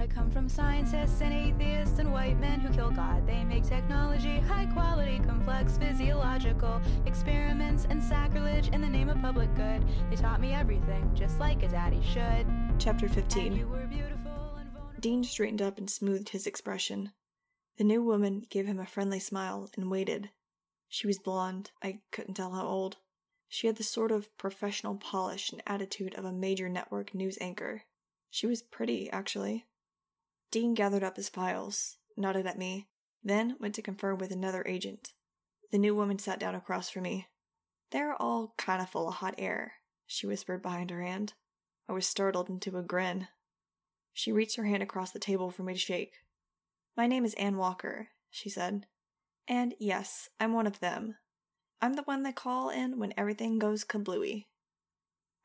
I come from scientists and atheists and white men who kill God. They make technology high quality, complex, physiological experiments and sacrilege in the name of public good. They taught me everything, just like a daddy should. Chapter 15 you were beautiful and vulnerable. Dean straightened up and smoothed his expression. The new woman gave him a friendly smile and waited. She was blonde, I couldn't tell how old. She had the sort of professional polish and attitude of a major network news anchor. She was pretty, actually. Dean gathered up his files, nodded at me, then went to confer with another agent. The new woman sat down across from me. They're all kind of full of hot air, she whispered behind her hand. I was startled into a grin. She reached her hand across the table for me to shake. My name is Anne Walker, she said. And yes, I'm one of them. I'm the one they call in when everything goes kablooey.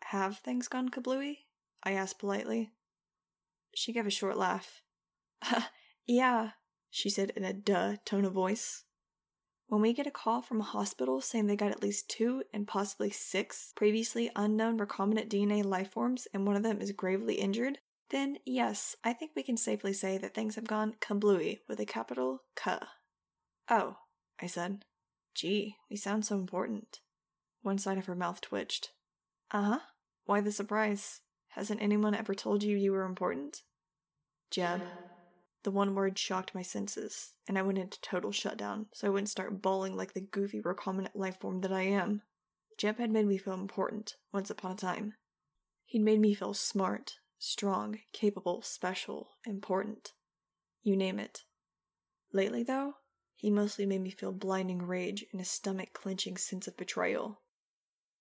Have things gone kablooey? I asked politely. She gave a short laugh. yeah, she said in a duh tone of voice. When we get a call from a hospital saying they got at least two and possibly six previously unknown recombinant DNA life forms and one of them is gravely injured, then yes, I think we can safely say that things have gone kablooey with a capital K. Oh, I said. Gee, we sound so important. One side of her mouth twitched. Uh huh. Why the surprise? Hasn't anyone ever told you you were important? Jeb. The one word shocked my senses, and I went into total shutdown so I wouldn't start bawling like the goofy recombinant life form that I am. Jeb had made me feel important once upon a time. He'd made me feel smart, strong, capable, special, important. You name it. Lately, though, he mostly made me feel blinding rage and a stomach clenching sense of betrayal.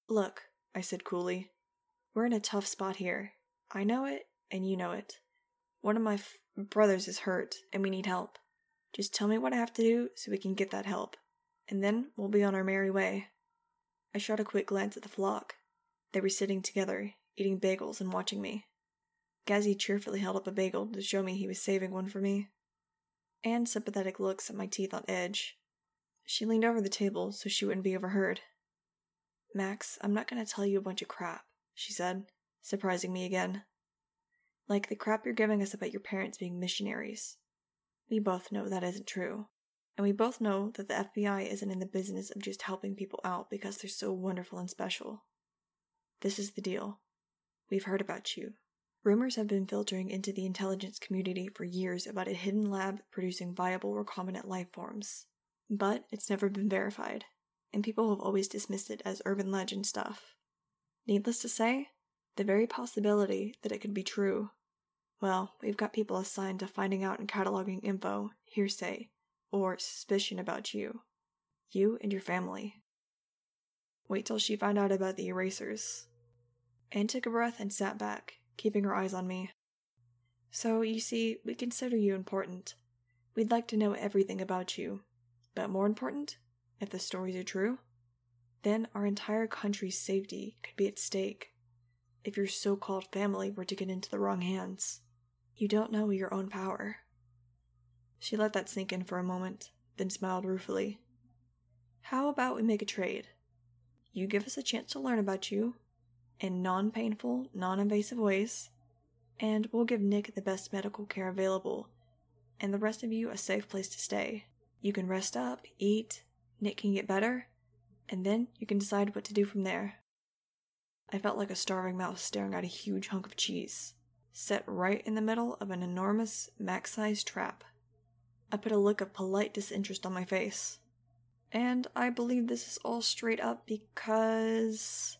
Look, I said coolly, we're in a tough spot here. I know it, and you know it. One of my f- brothers is hurt, and we need help. Just tell me what I have to do so we can get that help, and then we'll be on our merry way. I shot a quick glance at the flock. They were sitting together, eating bagels and watching me. Gazzy cheerfully held up a bagel to show me he was saving one for me and sympathetic looks at my teeth on edge. She leaned over the table so she wouldn't be overheard. Max, I'm not going to tell you a bunch of crap, she said, surprising me again. Like the crap you're giving us about your parents being missionaries. We both know that isn't true. And we both know that the FBI isn't in the business of just helping people out because they're so wonderful and special. This is the deal. We've heard about you, Rumors have been filtering into the intelligence community for years about a hidden lab producing viable recombinant life forms. But it's never been verified, and people have always dismissed it as urban legend stuff. Needless to say, the very possibility that it could be true. Well, we've got people assigned to finding out and cataloging info, hearsay, or suspicion about you. You and your family. Wait till she found out about the erasers. Anne took a breath and sat back, keeping her eyes on me. So, you see, we consider you important. We'd like to know everything about you. But more important, if the stories are true, then our entire country's safety could be at stake. If your so called family were to get into the wrong hands, you don't know your own power. She let that sink in for a moment, then smiled ruefully. How about we make a trade? You give us a chance to learn about you, in non painful, non invasive ways, and we'll give Nick the best medical care available, and the rest of you a safe place to stay. You can rest up, eat, Nick can get better, and then you can decide what to do from there. I felt like a starving mouse staring at a huge hunk of cheese, set right in the middle of an enormous, max sized trap. I put a look of polite disinterest on my face. And I believe this is all straight up because.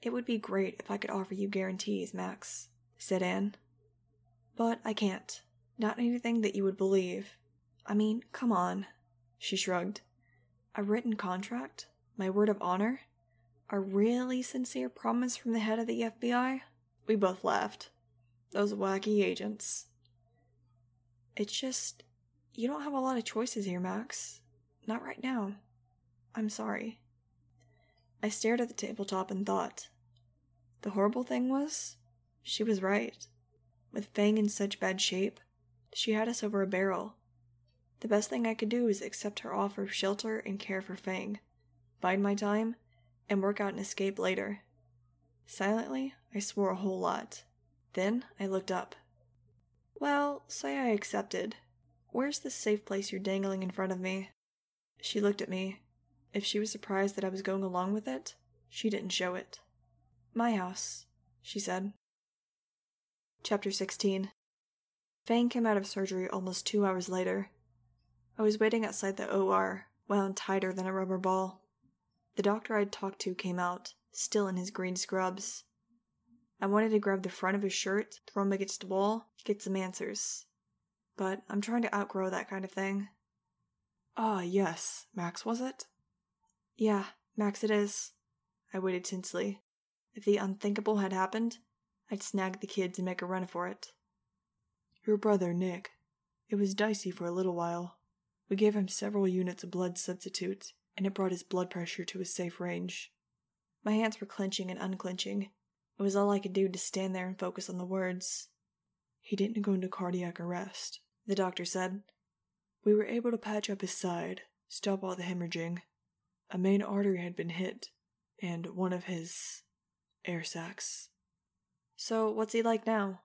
It would be great if I could offer you guarantees, Max, said Anne. But I can't. Not anything that you would believe. I mean, come on. She shrugged. A written contract? My word of honor? A really sincere promise from the head of the FBI? We both laughed. Those wacky agents. It's just. You don't have a lot of choices here, Max. Not right now. I'm sorry. I stared at the tabletop and thought. The horrible thing was, she was right. With Fang in such bad shape, she had us over a barrel. The best thing I could do was accept her offer of shelter and care for Fang, bide my time, and work out an escape later. Silently, I swore a whole lot. Then I looked up. Well, say I accepted. Where's the safe place you're dangling in front of me? She looked at me. If she was surprised that I was going along with it, she didn't show it. My house, she said. Chapter 16 Fang came out of surgery almost two hours later. I was waiting outside the OR, wound tighter than a rubber ball. The doctor I'd talked to came out, still in his green scrubs. I wanted to grab the front of his shirt, throw him against the wall, get some answers. But I'm trying to outgrow that kind of thing. Ah, yes, Max, was it? Yeah, Max it is. I waited tensely. If the unthinkable had happened, I'd snag the kids and make a run for it. Your brother, Nick. It was dicey for a little while. We gave him several units of blood substitute, and it brought his blood pressure to a safe range. My hands were clenching and unclenching. It was all I could do to stand there and focus on the words. He didn't go into cardiac arrest, the doctor said. We were able to patch up his side, stop all the hemorrhaging. A main artery had been hit, and one of his air sacs. So, what's he like now?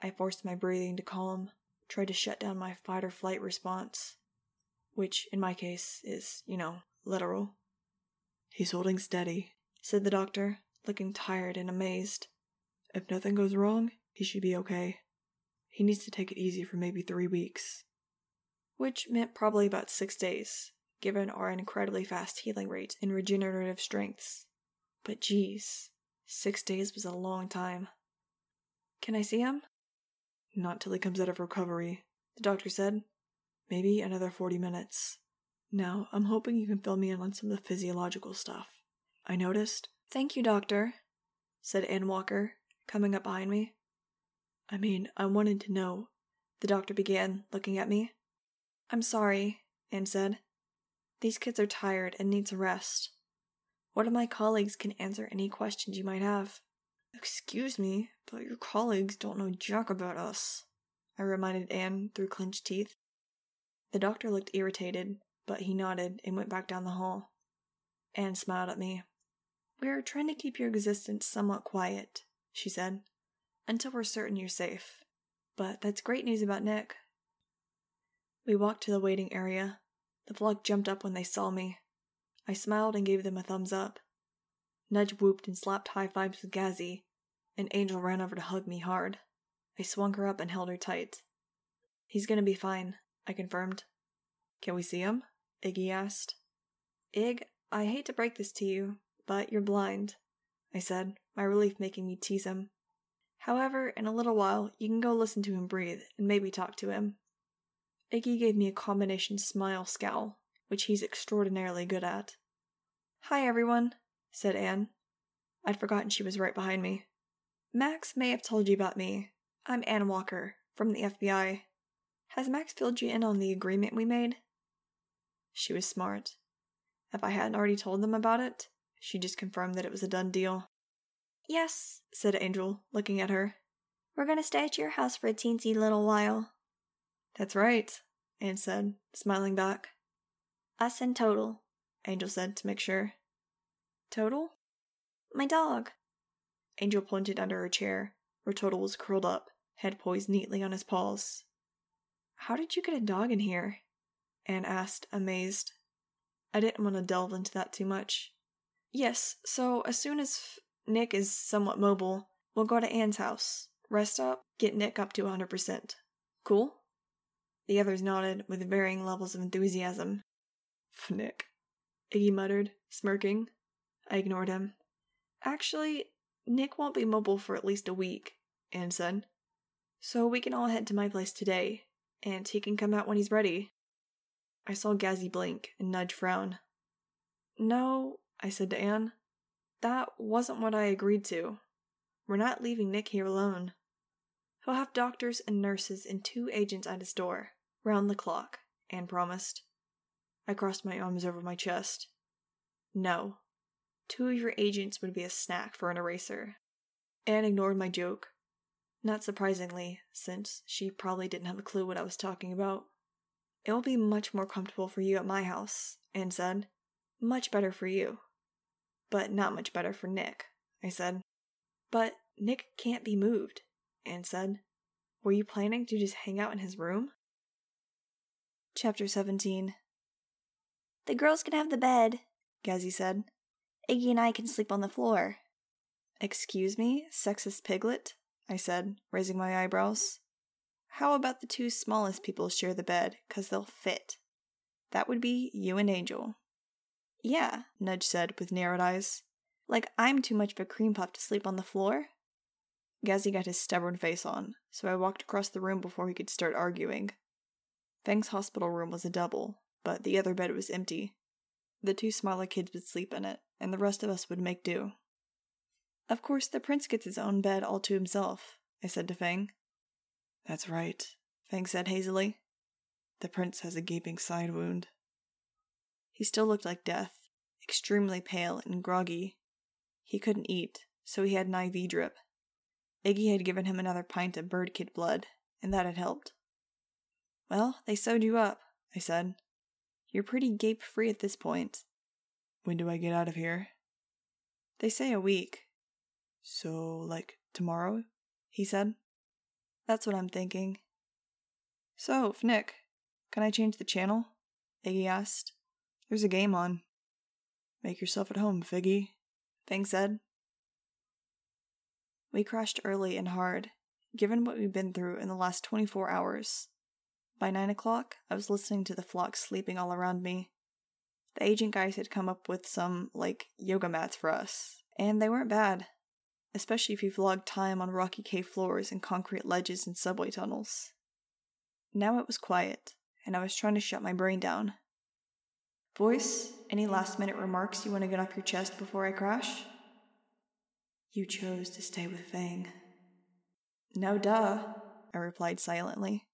I forced my breathing to calm, tried to shut down my fight or flight response, which in my case is, you know, literal. He's holding steady, said the doctor, looking tired and amazed. If nothing goes wrong, he should be okay. He needs to take it easy for maybe three weeks. Which meant probably about six days, given our incredibly fast healing rate and regenerative strengths. But geez, six days was a long time. Can I see him? Not till he comes out of recovery, the doctor said. Maybe another 40 minutes. Now, I'm hoping you can fill me in on some of the physiological stuff. I noticed. Thank you, doctor, said Anne Walker, coming up behind me. I mean, I wanted to know. The doctor began, looking at me. I'm sorry, Anne said. These kids are tired and need some rest. One of my colleagues can answer any questions you might have. Excuse me, but your colleagues don't know jack about us, I reminded Anne through clenched teeth. The doctor looked irritated, but he nodded and went back down the hall. Anne smiled at me. We're trying to keep your existence somewhat quiet, she said, until we're certain you're safe. But that's great news about Nick. We walked to the waiting area. The flock jumped up when they saw me. I smiled and gave them a thumbs up. Nudge whooped and slapped high fives with Gazzy, and Angel ran over to hug me hard. I swung her up and held her tight. He's gonna be fine, I confirmed. Can we see him? Iggy asked. Ig, I hate to break this to you, but you're blind, I said, my relief making me tease him. However, in a little while, you can go listen to him breathe and maybe talk to him. Iggy gave me a combination smile scowl, which he's extraordinarily good at. Hi, everyone, said Anne. I'd forgotten she was right behind me. Max may have told you about me. I'm Anne Walker, from the FBI. Has Max filled you in on the agreement we made? She was smart. If I hadn't already told them about it, she just confirmed that it was a done deal. Yes, said Angel, looking at her. We're going to stay at your house for a teensy little while. That's right, Anne said, smiling back. Us and Total, Angel said to make sure. Total? My dog. Angel pointed under her chair, where Total was curled up, head poised neatly on his paws. How did you get a dog in here? Anne asked, amazed. I didn't want to delve into that too much. Yes, so as soon as Nick is somewhat mobile, we'll go to Anne's house, rest up, get Nick up to 100%. Cool? The others nodded with varying levels of enthusiasm. Nick, Iggy muttered, smirking. I ignored him. Actually, Nick won't be mobile for at least a week, Anne said. So we can all head to my place today, and he can come out when he's ready. I saw Gazzy blink and Nudge frown. No, I said to Anne. That wasn't what I agreed to. We're not leaving Nick here alone. He'll have doctors and nurses and two agents at his door, round the clock, Anne promised. I crossed my arms over my chest. No. Two of your agents would be a snack for an eraser. Anne ignored my joke. Not surprisingly, since she probably didn't have a clue what I was talking about. It will be much more comfortable for you at my house, Anne said. Much better for you. But not much better for Nick, I said. But Nick can't be moved, Anne said. Were you planning to just hang out in his room? Chapter 17 The girls can have the bed, Gazzy said. Iggy and I can sleep on the floor. Excuse me, sexist piglet? I said, raising my eyebrows. How about the two smallest people share the bed, 'cause they'll fit? That would be you and Angel. Yeah, Nudge said with narrowed eyes. Like I'm too much of a cream puff to sleep on the floor? Gazzy got his stubborn face on, so I walked across the room before he could start arguing. Fang's hospital room was a double, but the other bed was empty. The two smaller kids would sleep in it, and the rest of us would make do. Of course, the prince gets his own bed all to himself, I said to Fang. That's right, Fang said hazily. The prince has a gaping side wound. He still looked like death, extremely pale and groggy. He couldn't eat, so he had an IV drip. Iggy had given him another pint of bird kid blood, and that had helped. Well, they sewed you up, I said. You're pretty gape free at this point. When do I get out of here? They say a week. So, like, tomorrow? He said. That's what I'm thinking. So, Fnick, can I change the channel? Iggy asked. There's a game on. Make yourself at home, Figgy, Fang said. We crashed early and hard, given what we'd been through in the last 24 hours. By nine o'clock, I was listening to the flock sleeping all around me. The agent guys had come up with some, like, yoga mats for us, and they weren't bad, especially if you've logged time on rocky cave floors and concrete ledges and subway tunnels. Now it was quiet, and I was trying to shut my brain down. Voice, any last minute remarks you want to get off your chest before I crash? You chose to stay with Fang. No duh, I replied silently.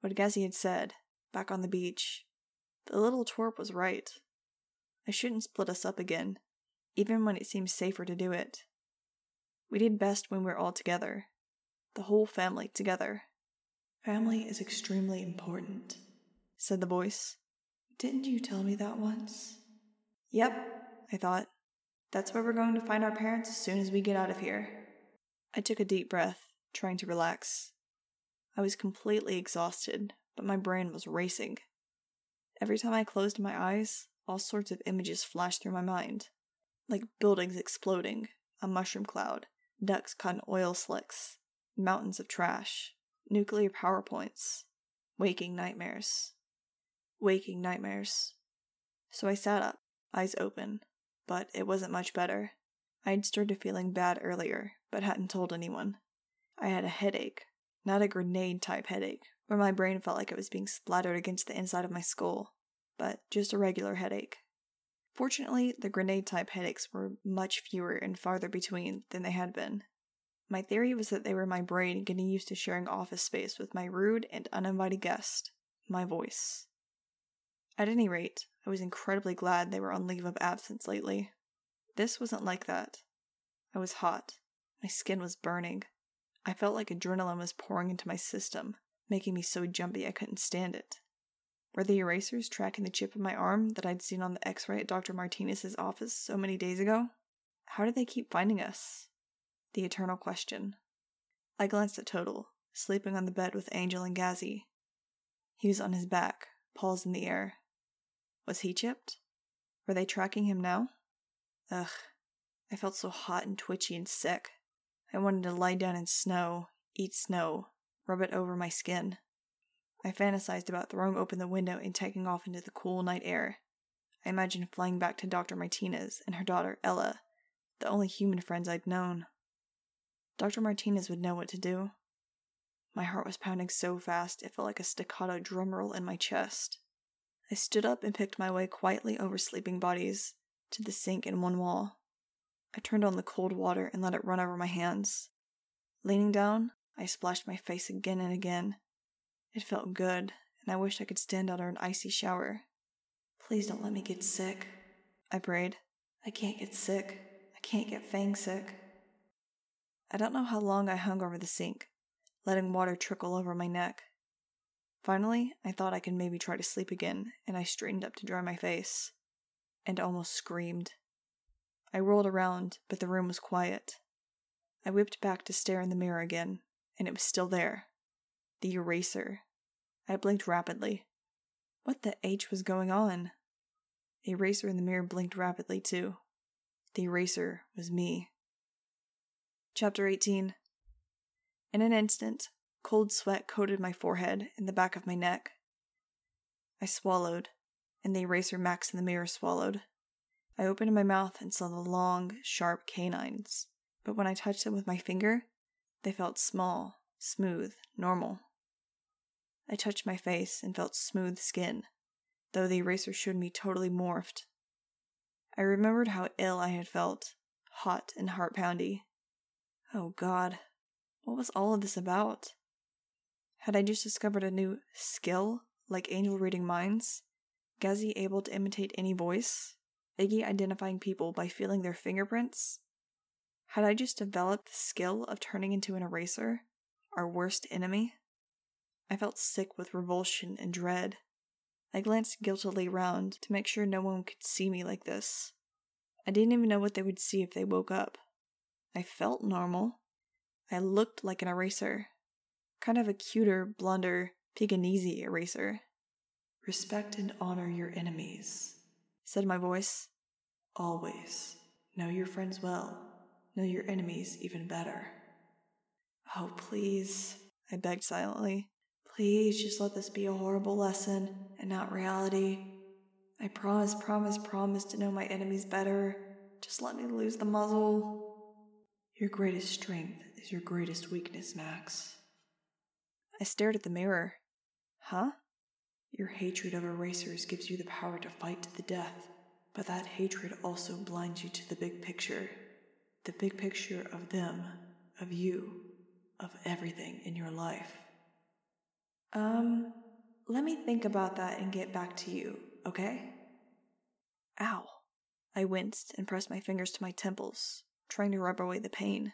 What Gazzy had said, back on the beach. The little twerp was right. I shouldn't split us up again, even when it seems safer to do it. We did best when we're all together. The whole family together. Family is extremely important, said the voice. Didn't you tell me that once? Yep, I thought. That's where we're going to find our parents as soon as we get out of here. I took a deep breath, trying to relax. I was completely exhausted, but my brain was racing. Every time I closed my eyes, all sorts of images flashed through my mind like buildings exploding, a mushroom cloud, ducks caught in oil slicks, mountains of trash, nuclear power points, waking nightmares. Waking nightmares. So I sat up, eyes open, but it wasn't much better. I'd started feeling bad earlier, but hadn't told anyone. I had a headache, not a grenade type headache, where my brain felt like it was being splattered against the inside of my skull, but just a regular headache. Fortunately, the grenade type headaches were much fewer and farther between than they had been. My theory was that they were my brain getting used to sharing office space with my rude and uninvited guest, my voice. At any rate, I was incredibly glad they were on leave of absence lately. This wasn't like that. I was hot. My skin was burning. I felt like adrenaline was pouring into my system, making me so jumpy I couldn't stand it. Were the erasers tracking the chip in my arm that I'd seen on the x ray at Dr. Martinez's office so many days ago? How did they keep finding us? The eternal question. I glanced at Total, sleeping on the bed with Angel and Gazzy. He was on his back, paws in the air. Was he chipped? Were they tracking him now? Ugh. I felt so hot and twitchy and sick. I wanted to lie down in snow, eat snow, rub it over my skin. I fantasized about throwing open the window and taking off into the cool night air. I imagined flying back to Dr. Martinez and her daughter, Ella, the only human friends I'd known. Dr. Martinez would know what to do. My heart was pounding so fast it felt like a staccato drum roll in my chest. I stood up and picked my way quietly over sleeping bodies to the sink in one wall. I turned on the cold water and let it run over my hands. Leaning down, I splashed my face again and again. It felt good, and I wished I could stand under an icy shower. Please don't let me get sick, I prayed. I can't get sick. I can't get Fang sick. I don't know how long I hung over the sink, letting water trickle over my neck. Finally, I thought I could maybe try to sleep again, and I straightened up to dry my face, and almost screamed. I rolled around, but the room was quiet. I whipped back to stare in the mirror again, and it was still there The eraser. I blinked rapidly. What the H was going on? The eraser in the mirror blinked rapidly, too. The eraser was me. Chapter 18 In an instant, cold sweat coated my forehead and the back of my neck. I swallowed, and the eraser Max in the mirror swallowed. I opened my mouth and saw the long, sharp canines, but when I touched them with my finger, they felt small, smooth, normal. I touched my face and felt smooth skin, though the eraser showed me totally morphed. I remembered how ill I had felt, hot and heart poundy. Oh God, what was all of this about? Had I just discovered a new skill, like angel reading minds? Gazzy able to imitate any voice? Iggy identifying people by feeling their fingerprints? Had I just developed the skill of turning into an eraser, our worst enemy? I felt sick with revulsion and dread. I glanced guiltily round to make sure no one could see me like this. I didn't even know what they would see if they woke up. I felt normal. I looked like an eraser. Kind of a cuter, blonder, Pekingese eraser. Respect and honor your enemies, said my voice. Always. Know your friends well. Know your enemies even better. Oh, please, I begged silently. Please just let this be a horrible lesson and not reality. I promise, promise, promise to know my enemies better. Just let me lose the muzzle. Your greatest strength is your greatest weakness, Max. I stared at the mirror. Huh? Your hatred of erasers gives you the power to fight to the death, but that hatred also blinds you to the big picture. The big picture of them, of you, of everything in your life. Um, let me think about that and get back to you, okay? Ow. I winced and pressed my fingers to my temples, trying to rub away the pain.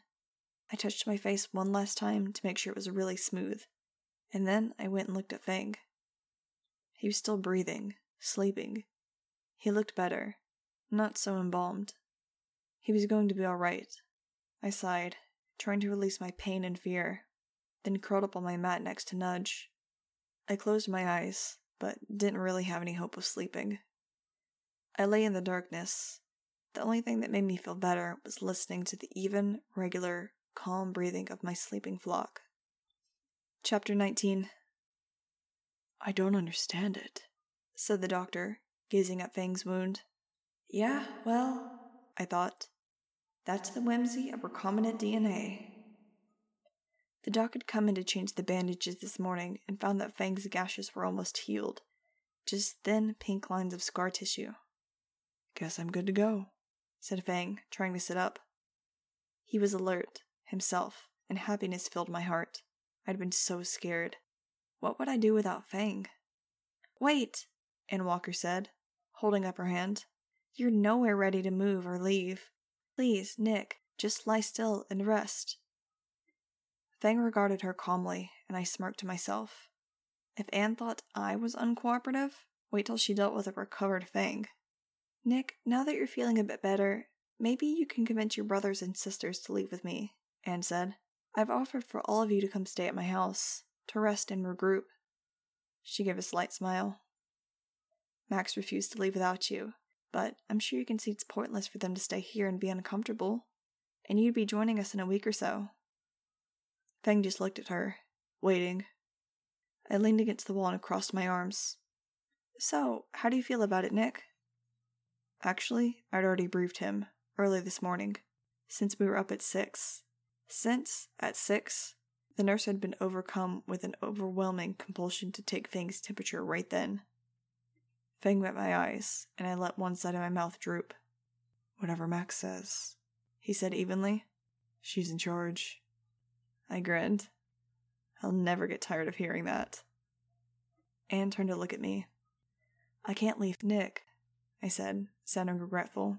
I touched my face one last time to make sure it was really smooth, and then I went and looked at Fang. He was still breathing, sleeping. He looked better, not so embalmed. He was going to be all right. I sighed, trying to release my pain and fear, then curled up on my mat next to Nudge. I closed my eyes, but didn't really have any hope of sleeping. I lay in the darkness. The only thing that made me feel better was listening to the even, regular, calm breathing of my sleeping flock. Chapter 19 I don't understand it, said the doctor, gazing at Fang's wound. Yeah, well, I thought. That's the whimsy of recombinant DNA. The doc had come in to change the bandages this morning and found that Fang's gashes were almost healed, just thin pink lines of scar tissue. Guess I'm good to go, said Fang, trying to sit up. He was alert, himself, and happiness filled my heart. I'd been so scared. What would I do without Fang? Wait, Anne Walker said, holding up her hand. You're nowhere ready to move or leave. Please, Nick, just lie still and rest. Fang regarded her calmly, and I smirked to myself. If Anne thought I was uncooperative, wait till she dealt with a recovered Fang. Nick, now that you're feeling a bit better, maybe you can convince your brothers and sisters to leave with me, Anne said. I've offered for all of you to come stay at my house, to rest and regroup. She gave a slight smile. Max refused to leave without you, but I'm sure you can see it's pointless for them to stay here and be uncomfortable. And you'd be joining us in a week or so. Fang just looked at her, waiting. I leaned against the wall and crossed my arms. So, how do you feel about it, Nick? Actually, I'd already briefed him, early this morning, since we were up at six. Since, at six, the nurse had been overcome with an overwhelming compulsion to take Fang's temperature right then. Fang met my eyes, and I let one side of my mouth droop. Whatever Max says, he said evenly. She's in charge. I grinned. I'll never get tired of hearing that. Anne turned to look at me. I can't leave Nick, I said, sounding regretful.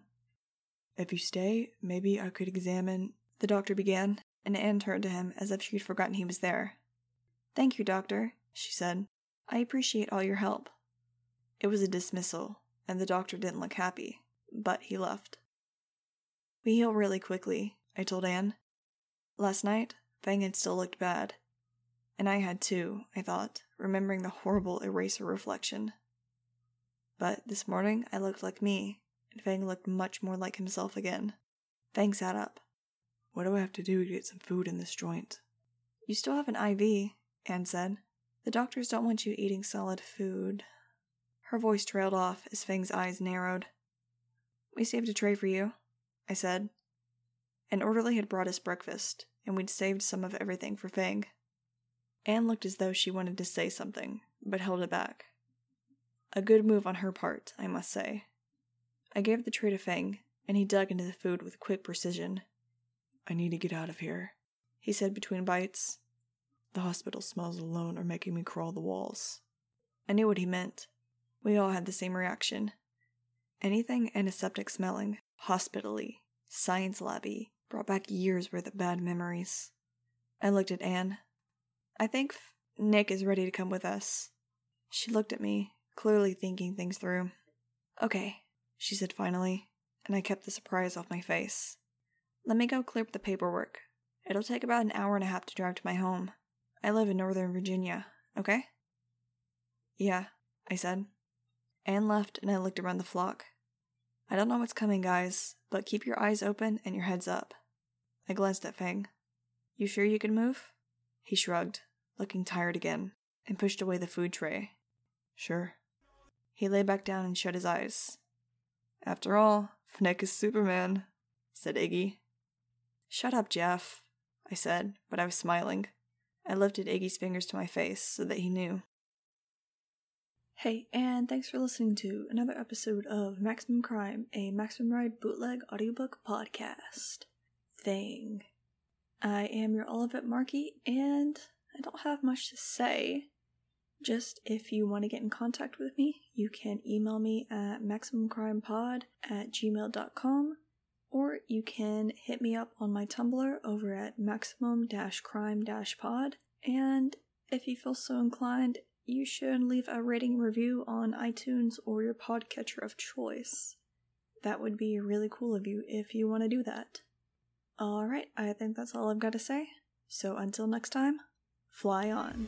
If you stay, maybe I could examine. The doctor began, and Anne turned to him as if she'd forgotten he was there. Thank you, doctor, she said. I appreciate all your help. It was a dismissal, and the doctor didn't look happy, but he left. We heal really quickly, I told Anne. Last night, Fang had still looked bad. And I had too, I thought, remembering the horrible eraser reflection. But this morning I looked like me, and Fang looked much more like himself again. Fang sat up. What do I have to do to get some food in this joint? You still have an IV, Anne said. The doctors don't want you eating solid food. Her voice trailed off as Fang's eyes narrowed. We saved a tray for you, I said. An orderly had brought us breakfast, and we'd saved some of everything for Fang. Anne looked as though she wanted to say something, but held it back. A good move on her part, I must say. I gave the tray to Fang, and he dug into the food with quick precision. I need to get out of here, he said between bites. The hospital smells alone are making me crawl the walls. I knew what he meant. We all had the same reaction. Anything antiseptic smelling, hospitally, science labby, brought back years worth of bad memories. I looked at Anne. I think Nick is ready to come with us. She looked at me, clearly thinking things through. Okay, she said finally, and I kept the surprise off my face. Let me go clear up the paperwork. It'll take about an hour and a half to drive to my home. I live in Northern Virginia, okay? Yeah, I said. Anne left, and I looked around the flock. I don't know what's coming, guys, but keep your eyes open and your heads up. I glanced at Fang. You sure you can move? He shrugged, looking tired again, and pushed away the food tray. Sure. He lay back down and shut his eyes. After all, Fnick is Superman, said Iggy. Shut up, Jeff, I said, but I was smiling. I lifted Iggy's fingers to my face so that he knew. Hey, and thanks for listening to another episode of Maximum Crime, a Maximum Ride bootleg audiobook podcast thing. I am your Olivet Markey, and I don't have much to say. Just if you want to get in contact with me, you can email me at maximumcrimepod at gmail.com or you can hit me up on my Tumblr over at maximum crime pod. And if you feel so inclined, you should leave a rating review on iTunes or your podcatcher of choice. That would be really cool of you if you want to do that. Alright, I think that's all I've got to say. So until next time, fly on.